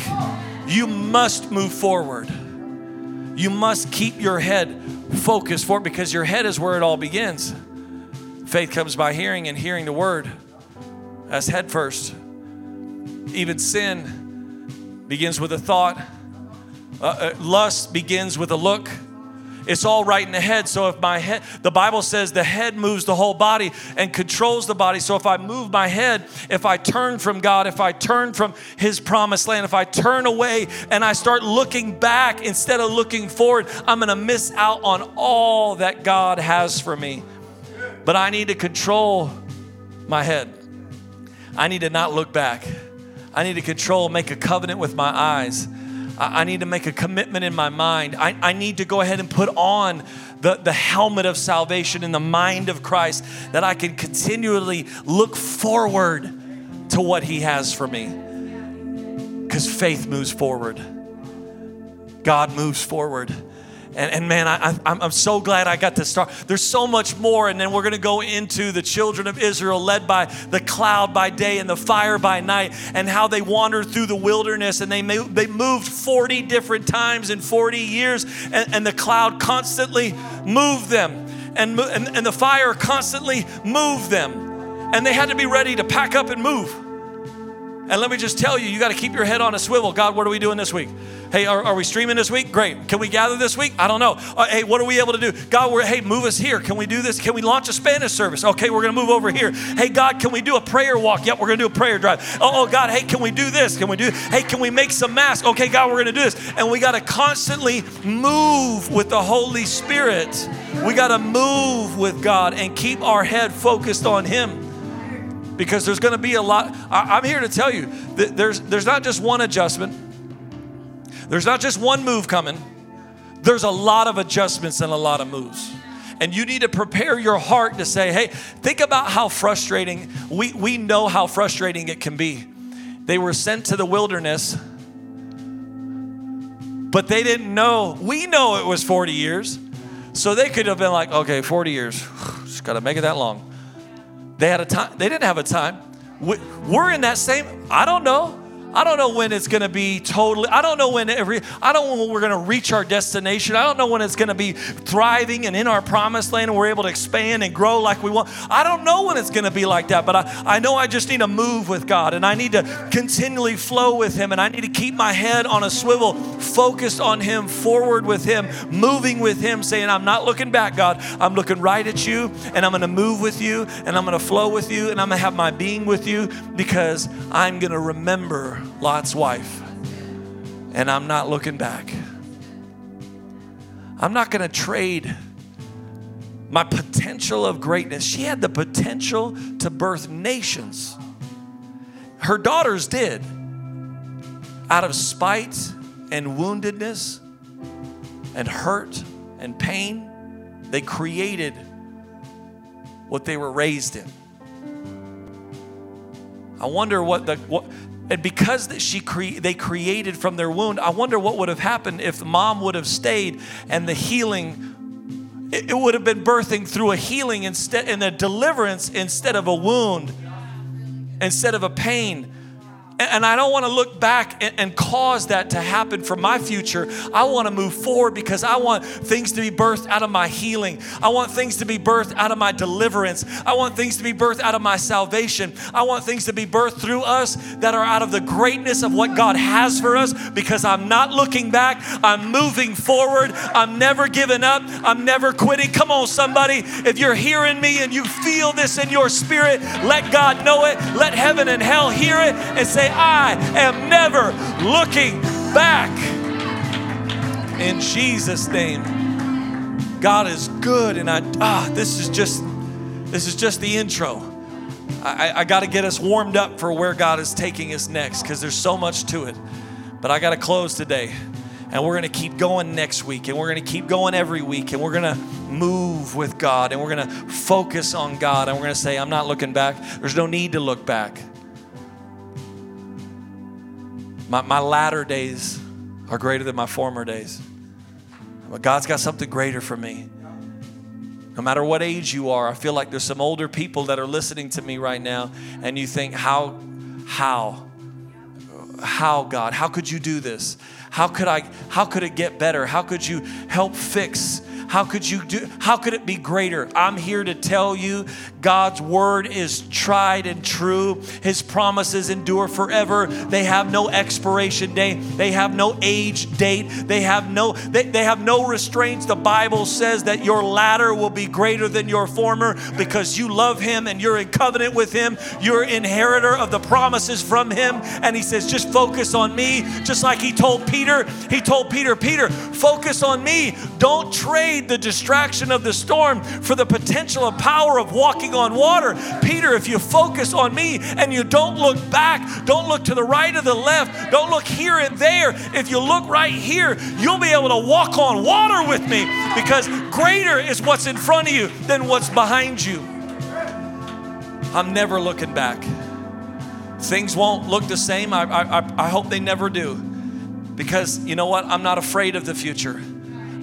You must move forward. You must keep your head focused for it because your head is where it all begins. Faith comes by hearing and hearing the word. That's head first. Even sin begins with a thought, uh, uh, lust begins with a look. It's all right in the head. So if my head, the Bible says the head moves the whole body and controls the body. So if I move my head, if I turn from God, if I turn from His promised land, if I turn away and I start looking back instead of looking forward, I'm going to miss out on all that God has for me. But I need to control my head. I need to not look back. I need to control, make a covenant with my eyes. I, need to make a commitment in my mind. I, I need to go ahead and put on the, the helmet of salvation in the mind of Christ that I can continually look forward to what He has for me. Because faith moves forward, God moves forward. And, and man, I, I'm, I'm so glad I got to start. There's so much more. And then we're going to go into the children of Israel led by the cloud by day and the fire by night and how they wandered through the wilderness and they, they moved 40 different times in 40 years. And, and the cloud constantly moved them and, and, and the fire constantly moved them. And they had to be ready to pack up and move. And let me just tell you, you got to keep your head on a swivel. God, what are we doing this week? Hey, are, are we streaming this week? Great. Can we gather this week? I don't know. Uh, hey, what are we able to do? God, we're, hey, move us here. Can we do this? Can we launch a Spanish service? Okay, we're going to move over here. Hey, God, can we do a prayer walk? Yep, we're going to do a prayer drive. Oh, oh, God, hey, can we do this? Can we do, hey, can we make some masks? Okay, God, we're going to do this. And we got to constantly move with the Holy Spirit. We got to move with God and keep our head focused on Him because there's going to be a lot. I, am here to tell you that there's, there's not just one adjustment, there's not just one move coming, there's a lot of adjustments and a lot of moves. And you need to prepare your heart to say, hey, think about how frustrating, we, we know how frustrating it can be. They were sent to the wilderness, but they didn't know. We know it was 40 years. So they could have been like, okay, 40 years, just got to make it that long. They had a time. They didn't have a time. We're in that same. I don't know. I don't know when it's going to be totally, I don't know when every, I don't know when we're going to reach our destination. I don't know when it's going to be thriving and in our promised land and we're able to expand and grow like we want. I don't know when it's going to be like that, but I, I know I just need to move with God and I need to continually flow with Him and I need to keep my head on a swivel, focused on Him, forward with Him, moving with Him, saying, I'm not looking back, God. I'm looking right at you and I'm going to move with you and I'm going to flow with you and I'm going to have my being with you because I'm going to remember Lot's wife. And I'm not looking back. I'm not going to trade my potential of greatness. She had the potential to birth nations. Her daughters did. Out of spite and woundedness and hurt and pain, they created what they were raised in. I wonder what the what and because that she cre- they created from their wound, I wonder what would have happened if mom would have stayed and the healing, it, it would have been birthing through a healing instead and a deliverance instead of a wound, instead of a pain. And I don't want to look back and, cause that to happen for my future. I want to move forward because I want things to be birthed out of my healing. I want things to be birthed out of my deliverance. I want things to be birthed out of my salvation. I want things to be birthed through us that are out of the greatness of what God has for us because I'm not looking back. I'm moving forward. I'm never giving up. I'm never quitting. Come on, somebody. If you're hearing me and you feel this in your spirit, let God know it. Let heaven and hell hear it and say, I am never looking back. In Jesus' name. God is good, and I ah, this is just this is just the intro. I, I got to get us warmed up for where God is taking us next because there's so much to it. But I got to close today And we're going to keep going next week, and we're going to keep going every week, and we're going to move with God, and we're going to focus on God, and we're going to say, I'm not looking back. There's no need to look back. My, my latter days are greater than my former days. But God's got something greater for me. No matter what age you are, I feel like there's some older people that are listening to me right now, and you think, how, how, how, God, how could you do this? How could I, how could it get better? How could you help fix how could you do how could it be greater? I'm here to tell you God's word is tried and true. His promises endure forever. They have no expiration date. They have no age date. They have no they, they have no restraints. The Bible says that your latter will be greater than your former because you love him and you're in covenant with him. You're inheritor of the promises from him. And he says, just focus on me. Just like he told Peter, he told Peter, Peter, focus on me. Don't trade the distraction of the storm for the potential of power of walking on water. Peter, if you focus on me and you don't look back, don't look to the right or the left, don't look here and there. If you look right here, you'll be able to walk on water with me because greater is what's in front of you than what's behind you. I'm never looking back. Things won't look the same. I, I, I hope they never do. Because you know what? I'm not afraid of the future.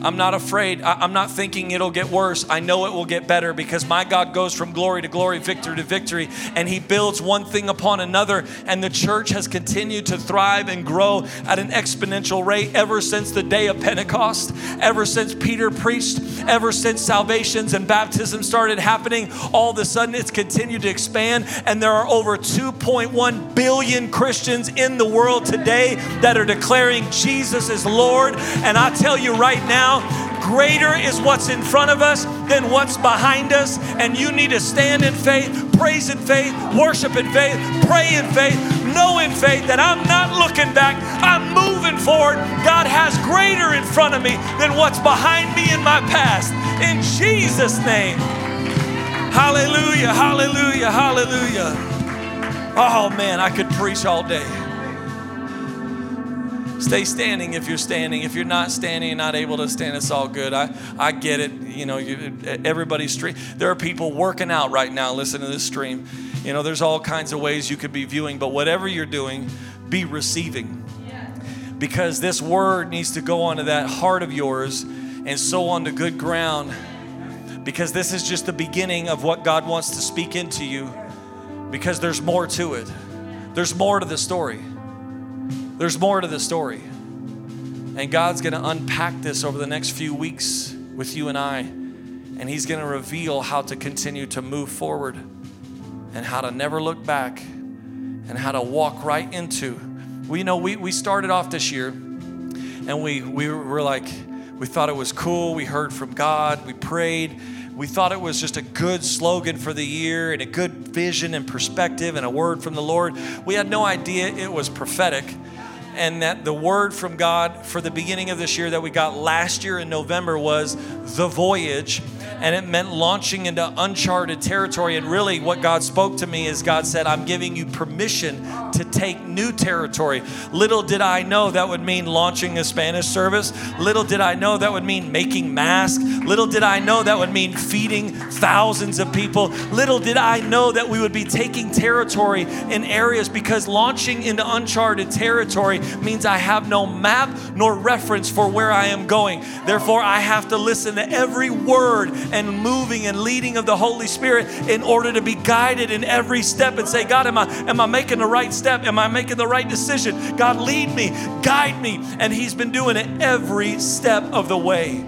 I'm not afraid. I, am not thinking it'll get worse. I know it will get better because my God goes from glory to glory, victory to victory, and He builds one thing upon another. And the church has continued to thrive and grow at an exponential rate ever since the day of Pentecost, ever since Peter preached, ever since salvations and baptisms started happening. All of a sudden, it's continued to expand, and there are over 2.1 billion Christians in the world today that are declaring Jesus is Lord. And I tell you right now, Greater is what's in front of us than what's behind us. And you need to stand in faith, praise in faith, worship in faith, pray in faith, know in faith that I'm not looking back, I'm moving forward. God has greater in front of me than what's behind me in my past. In Jesus' name. Hallelujah, hallelujah, hallelujah. Oh man, I could preach all day. Stay standing if you're standing. If you're not standing and not able to stand, it's all good. I, I get it. You know, you, everybody's stream. There are people working out right now. Listen to this stream. You know, there's all kinds of ways you could be viewing, but whatever you're doing, be receiving. Because this word needs to go onto that heart of yours and sow onto good ground. Because this is just the beginning of what God wants to speak into you. Because there's more to it. There's more to the story. There's more to the story. And God's going to unpack this over the next few weeks with you and I. And He's going to reveal how to continue to move forward and how to never look back and how to walk right into. We know we, we started off this year and we, we were like, we thought it was cool. We heard from God. We prayed. We thought it was just a good slogan for the year and a good vision and perspective and a word from the Lord. We had no idea it was prophetic and that the word from God for the beginning of this year that we got last year in November was the voyage and it meant launching into uncharted territory. And really, what God spoke to me is God said, I'm giving you permission to take new territory. Little did I know that would mean launching a Spanish service. Little did I know that would mean making masks. Little did I know that would mean feeding thousands of people. Little did I know that we would be taking territory in areas because launching into uncharted territory means I have no map nor reference for where I am going. Therefore, I have to listen to every word and moving and leading of the Holy Spirit in order to be guided in every step and say, God, am I, am I making the right step? Am I making the right decision? God, lead me, guide me. And He's been doing it every step of the way.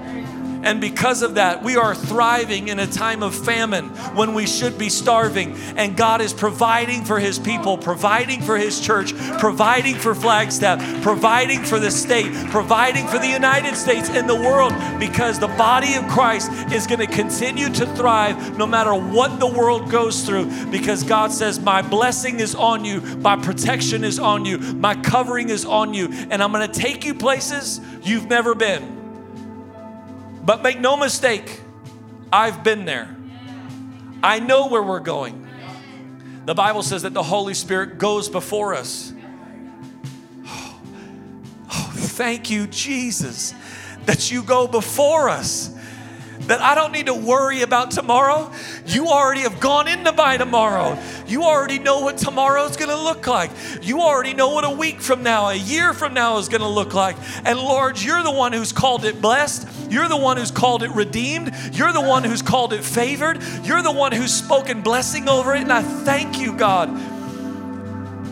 And because of that, we are thriving in a time of famine when we should be starving. And God is providing for His people, providing for His church, providing for Flagstaff, providing for the state, providing for the United States and the world because the body of Christ is going to continue to thrive no matter what the world goes through because God says, My blessing is on you, my protection is on you, my covering is on you, and I'm going to take you places you've never been. But make no mistake, I've been there. I know where we're going. The Bible says that the Holy Spirit goes before us. Oh, thank you, Jesus, that you go before us that I don't need to worry about tomorrow. You already have gone into by tomorrow. You already know what tomorrow is to look like. You already know what a week from now, a year from now is to look like. And Lord, you're the one who's called it blessed. You're the one who's called it redeemed. You're the one who's called it favored. You're the one who's spoken blessing over it. And I thank you, God.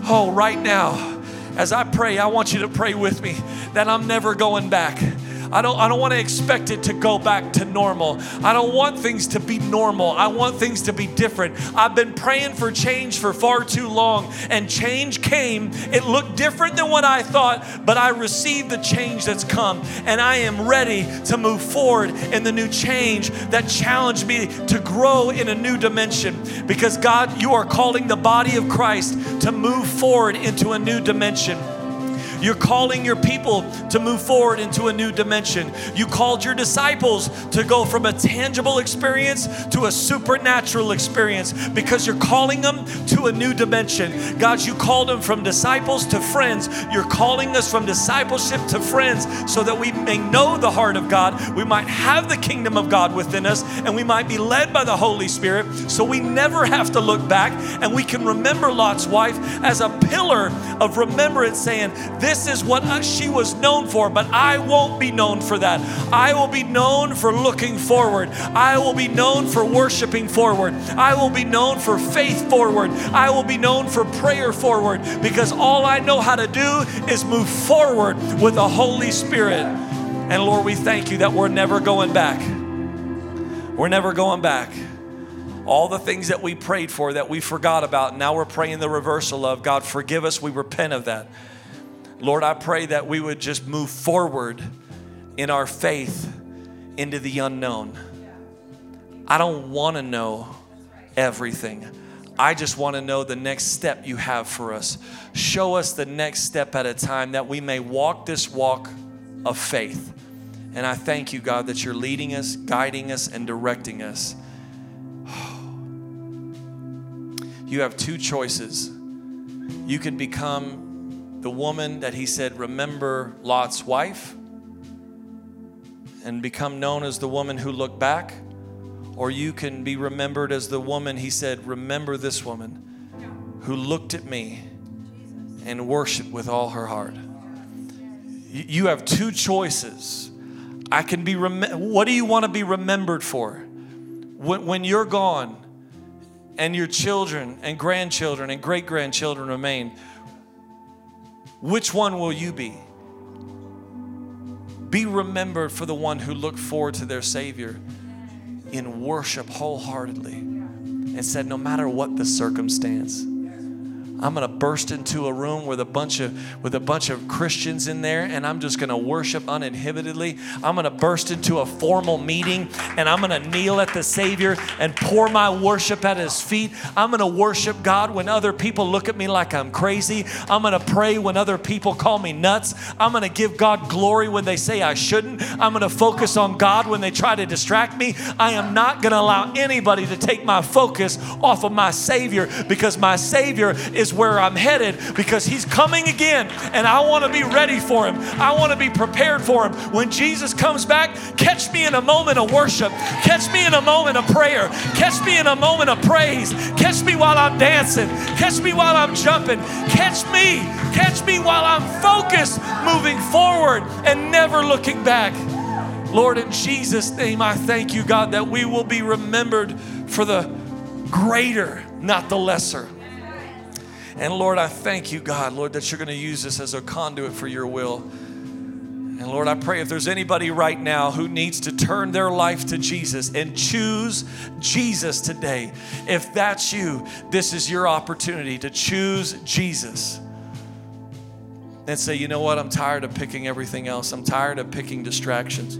Oh, right now, as I pray, I want you to pray with me that I'm never going back. I don't, I don't want to expect it to go back to normal. I don't want things to be normal. I want things to be different. I've been praying for change for far too long, and change came. It looked different than what I thought, but I received the change that's come, and I am ready to move forward in the new change that challenged me to grow in a new dimension. Because God, you are calling the body of Christ to move forward into a new dimension. You're calling your people to move forward into a new dimension. You called your disciples to go from a tangible experience to a supernatural experience because you're calling them to a new dimension. God, you called them from disciples to friends. You're calling us from discipleship to friends so that we may know the heart of God. We might have the kingdom of God within us and we might be led by the Holy Spirit so we never have to look back and we can remember Lot's wife as a pillar of remembrance saying, This is what she was known for, but I won't be known for that. I will be known for looking forward. I will be known for worshiping forward. I will be known for faith forward. I will be known for prayer forward because all I know how to do is move forward with the Holy Spirit. And Lord, we thank you that we're never going back. We're never going back all the things that we prayed for that we forgot about. Now we're praying the reversal of God, forgive us. We repent of that. Lord, I pray that we would just move forward in our faith into the unknown. I don't want to know everything. I just want to know the next step you have for us. Show us the next step at a time that we may walk this walk of faith. And I thank you, God, that you're leading us, guiding us, and directing us. You have two choices. You can become the woman that he said, Remember Lot's wife, and become known as the woman who looked back. Or you can be remembered as the woman he said, Remember this woman who looked at me and worshiped with all her heart. You have two choices. I can be, rem- what do you want to be remembered for? When, when you're gone and your children and grandchildren and great grandchildren remain, which one will you be? Be remembered for the one who looked forward to their Savior in worship wholeheartedly and said, No matter what the circumstance, I'm going to burst into a room with a bunch of with a bunch of Christians in there and I'm just going to worship uninhibitedly. I'm going to burst into a formal meeting and I'm going to kneel at the Savior and pour my worship at his feet. I'm going to worship God when other people look at me like I'm crazy. I'm going to pray when other people call me nuts. I'm going to give God glory when they say I shouldn't. I'm going to focus on God when they try to distract me. I am not going to allow anybody to take my focus off of my Savior because my Savior is is where I'm headed because He's coming again and I want to be ready for Him. I want to be prepared for Him. When Jesus comes back, catch me in a moment of worship, catch me in a moment of prayer, catch me in a moment of praise, catch me while I'm dancing, catch me while I'm jumping, catch me, catch me while I'm focused, moving forward and never looking back. Lord, in Jesus' name, I thank you, God, that we will be remembered for the greater, not the lesser. And Lord, I thank you, God, Lord, that you're going to use this as a conduit for your will. And Lord, I pray if there's anybody right now who needs to turn their life to Jesus and choose Jesus today, if that's you, this is your opportunity to choose Jesus. And say, you know what? I'm tired of picking everything else. I'm tired of picking distractions.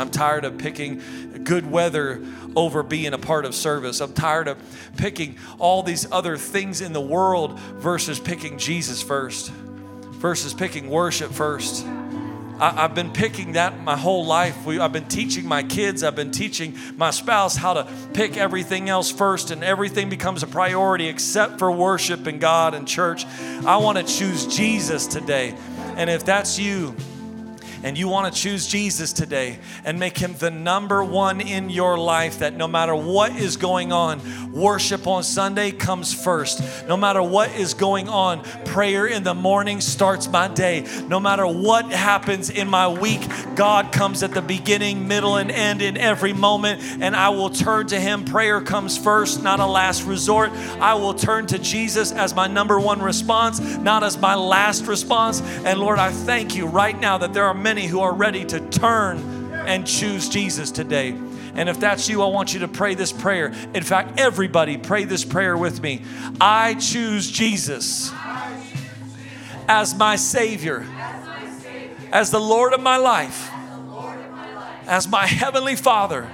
I'm tired of picking good weather over being a part of service. I'm tired of picking all these other things in the world versus picking Jesus first, versus picking worship first. I, have been picking that my whole life. We, I've been teaching my kids, I've been teaching my spouse how to pick everything else first, and everything becomes a priority except for worship and God and church. I want to choose Jesus today. And if that's you, and you want to choose Jesus today and make him the number one in your life, that no matter what is going on, worship on Sunday comes first. No matter what is going on, prayer in the morning starts my day. No matter what happens in my week, God comes at the beginning, middle, and end in every moment, and I will turn to him. Prayer comes first, not a last resort. I will turn to Jesus as my number one response, not as my last response. And Lord, I thank you right now that there are many many who are ready to turn and choose Jesus today. And if that's you, I want you to pray this prayer. In fact, everybody pray this prayer with me. I choose Jesus as my Savior, as the Lord of my life, as my Heavenly Father,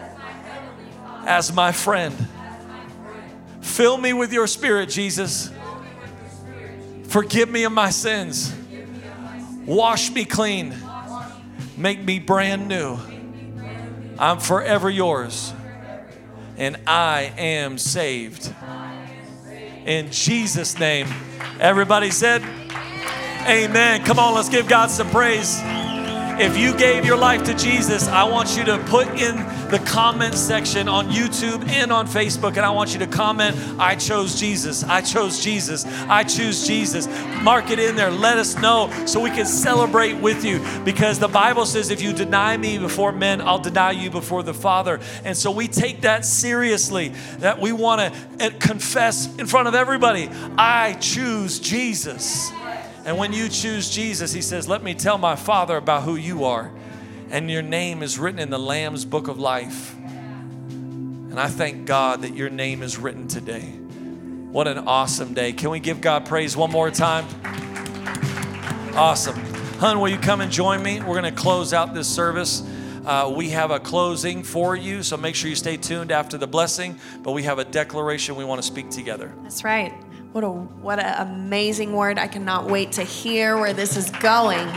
as my friend. Fill me with your Spirit, Jesus. Forgive me of my sins. Wash me clean Make me brand new. I'm forever yours. And I am saved. In Jesus' name. Everybody said, Amen. Come on, let's give God some praise. If you gave your life to Jesus, I want you to put in the comment section on YouTube and on Facebook, and I want you to comment, I chose Jesus, I chose Jesus, I choose Jesus. Mark it in there. Let us know so we can celebrate with you because the Bible says, if you deny me before men, I'll deny you before the Father. And so we take that seriously, that we want to eh, confess in front of everybody, I choose Jesus. And when you choose Jesus, he says, Let me tell my Father about who you are. And your name is written in the Lamb's book of life. And I thank God that your name is written today. What an awesome day. Can we give God praise one more time? Awesome. Hun, will you come and join me? We're going to close out this service. Uh, we have a closing for you, so make sure you stay tuned after the blessing. But we have a declaration we want to speak together. That's right. What a what an amazing word. I cannot wait to hear where this is going.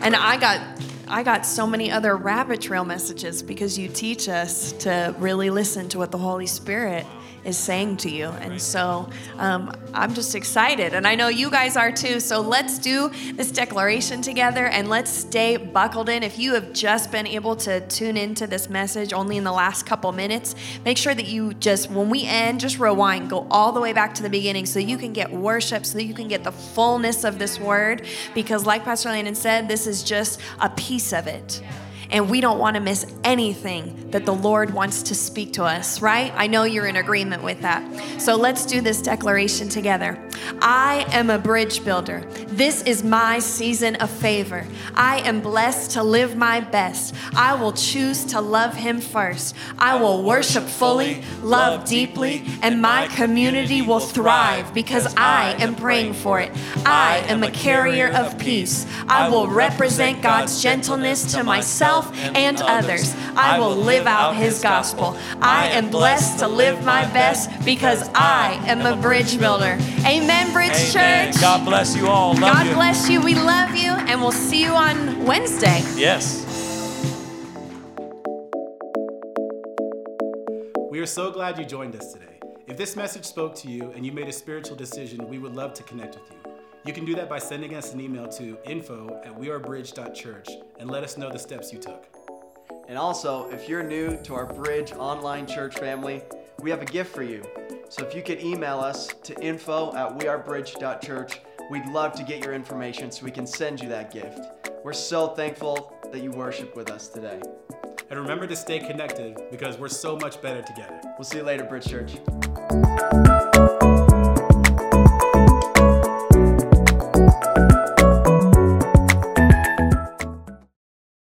And I got I got so many other rabbit trail messages because you teach us to really listen to what the Holy Spirit is saying to you. And so um, I'm just excited. And I know you guys are too. So let's do this declaration together and let's stay buckled in. If you have just been able to tune into this message only in the last couple minutes, make sure that you just, when we end, just rewind, go all the way back to the beginning so you can get worship, so that you can get the fullness of this word. Because, like Pastor Landon said, this is just a piece of it and we don't want to miss anything that the Lord wants to speak to us, right? I know you're in agreement with that. So let's do this declaration together. I am a bridge builder. This is my season of favor. I am blessed to live my best. I will choose to love Him first. I will worship fully, love deeply, and my community will thrive because I am praying for it. I am a carrier of peace. I will represent God's gentleness to myself myself and others. I will live out his gospel. I am blessed to live my best because I am a bridge builder. Amen, Bridge Amen. Church. God bless you all. Love God you. bless you. We love you, and we'll see you on Wednesday. Yes. We are so glad you joined us today. If this message spoke to you and you made a spiritual decision, we would love to connect with you. You can do that by sending us an email to info at wearebridge.church and let us know the steps you took. And also, if you're new to our Bridge online church family, we have a gift for you. So if you could email us to info at wearebridge.church, we'd love to get your information so we can send you that gift. We're so thankful that you worship with us today. And remember to stay connected because we're so much better together. We'll see you later, Bridge Church.